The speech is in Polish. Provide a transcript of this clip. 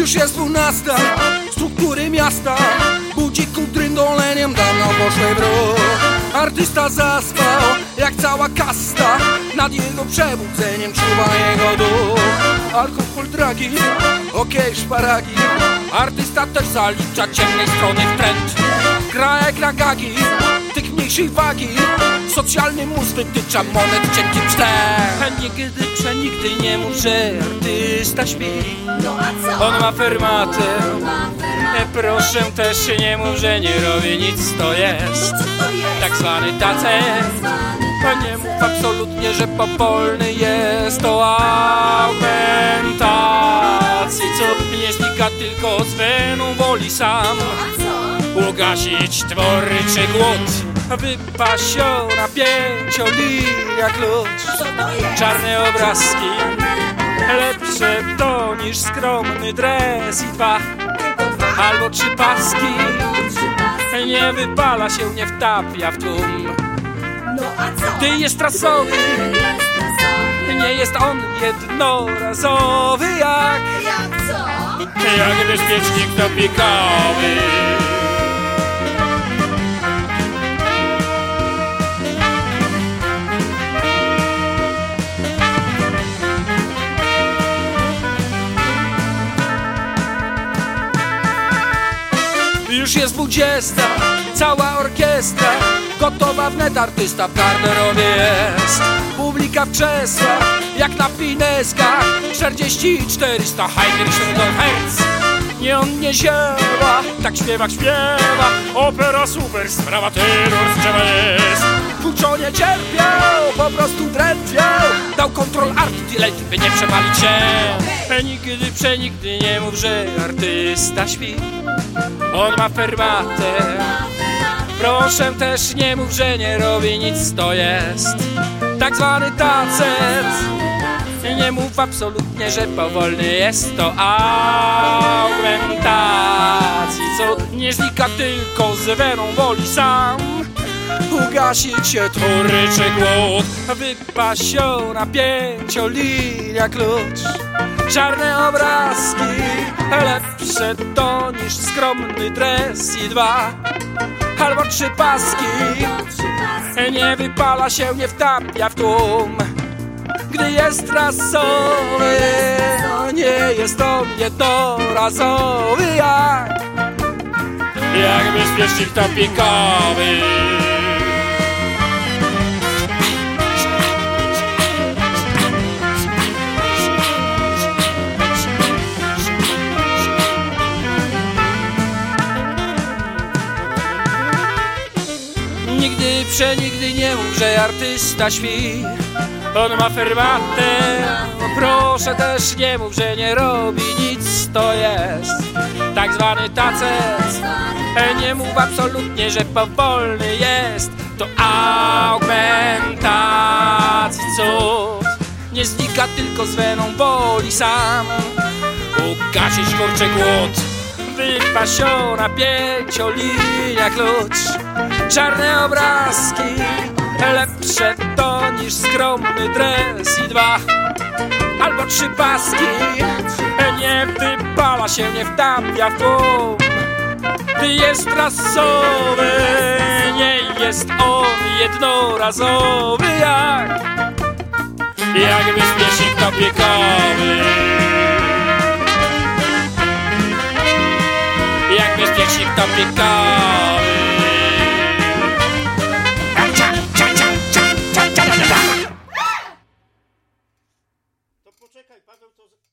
Już jest dwunasta, struktury miasta. Budzików dryndoleniem dawno poszły w ruch Artysta zaspał, jak cała kasta. Nad jego przebudzeniem czuwa jego duch. Alkohol dragi, okej szparagi. Artysta też zalicza ciemnej strony w trend. Gra jak na gagi, tych mniejszej wagi. Socjalny mus wytycza monet cienkim cztem Nigdy, przenigdy nie że artysta śpi. No a co? On ma fermatę Ma E, Proszę też się nie mów, że nie robi nic, to jest. Tak zwany tacet To nie mów absolutnie, że popolny jest to augmentacji Co nie znika tylko z weną woli sam. A co? Ugasić twórczy głód. Wypasiona pięciolinia klucz? Czarne obrazki Lepsze to niż skromny dres i dwa. Albo trzy paski. Nie wypala się, nie wtapia w tłum. No? Ty jest trasowy, nie jest on jednorazowy Jak, jak bezpiecznik topikowy Już jest dwudziesta, cała orkiestra Gotowa wnet artysta w garderobie jest. Publika w krzesłach, jak na pineskach 40 i 400 Heinrich Nie on nie ziewa, tak śpiewak śpiewa Opera super, sprawa terror z drzewa jest. Kuczo nie cierpiał, po prostu drętwiał Dał kontrol art by nie przewalić się Nigdy, przenigdy nie mów, że artysta śpi. On ma fermatę. Proszę też nie mów, że nie robi nic, to jest tak zwany tacet. Nie mów absolutnie, że powolny jest to augmentacji. Co nie znika tylko z weną woli sam Ugasić się tworyczy głód Wypasiona pięciolinia klucz. Czarne obrazki Lepsze to niż skromny dres i dwa. Albo trzy paski Nie wypala się, nie wtapia w tłum. Gdy jest rasowy Nie jest on jednorazowy Jak Jak bezpiecznik topikowy Nigdy, przenigdy nie że artysta śpi On ma fermatę Proszę też nie mów, że nie robi nic To jest tak zwany tacet. Nie mów absolutnie, że powolny jest To augmentacji cud Nie znika tylko z weną woli sam. Ugasić kurczy głód Wypasiona pięciolinia klucz Czarne obrazki Lepsze to niż skromny dres i dwa. Albo trzy paski Nie wypala się, nie wtapia w tłum. Gdy jest rasowy Nie jest on jednorazowy Jak Jak bezpiecznik topikowy Jak bezpiecznik topikowy